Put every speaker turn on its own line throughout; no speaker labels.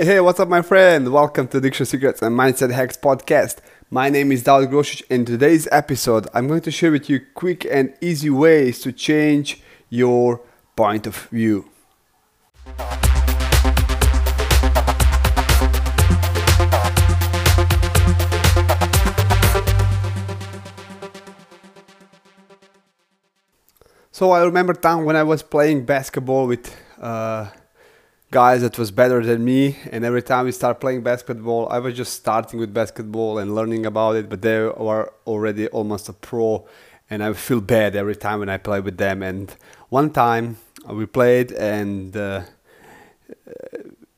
Hey, hey, what's up, my friend? Welcome to Addiction Secrets and Mindset Hacks podcast. My name is David Grosic. In today's episode, I'm going to share with you quick and easy ways to change your point of view. So I remember time when I was playing basketball with uh, guys that was better than me and every time we start playing basketball i was just starting with basketball and learning about it but they were already almost a pro and i feel bad every time when i play with them. And one time we played and uh,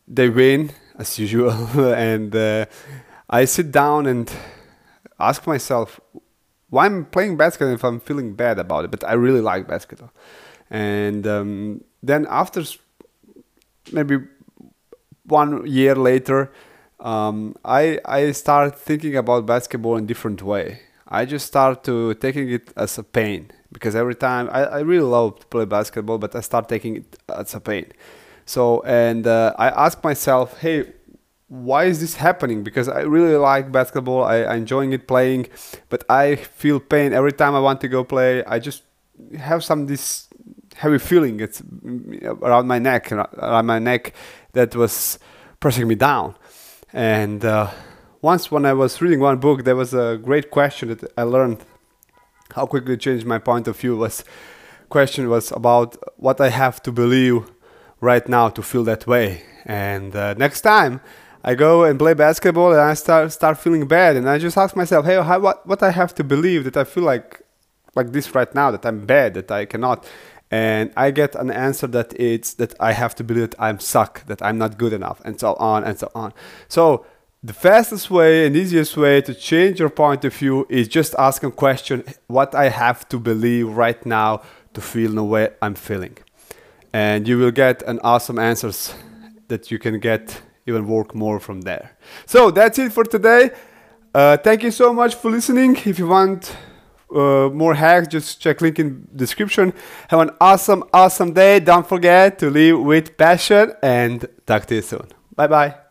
they win as usual and uh, i sit down and ask myself why i'm playing basketball if i'm feeling bad about it but i really like basketball. And um, then after maybe one year later, um, I I start thinking about basketball in different way. I just start to taking it as a pain because every time I, I really love to play basketball, but I start taking it as a pain. So and uh, I ask myself, hey, why is this happening? Because I really like basketball, I, I enjoying it playing, but I feel pain every time I want to go play. I just have some this heavy feeling. It's around my neck around my neck that was pressing me down. And uh, once when i was reading one book there was a great question that i learned how quickly changed my point of view was question was about what i have to believe right now to feel that way. And uh, next time I go and play basketball and I start start feeling bad and I just ask myself, hey, how, what what I have to believe that I feel like like this right now that I'm bad that I cannot and I get an answer that it's that I have to believe that I'm suck, that I'm not good enough, and so on and so on. So the fastest way and easiest way to change your point of view is just ask a question: What I have to believe right now to feel the way I'm feeling, and you will get an awesome answers that you can get even work more from there. So that's it for today. Uh, thank you so much for listening. If you want uh, more hacks, just check link in description. Have an awesome, awesome day. Don't forget to live with passion and talk to you soon. Bye bye.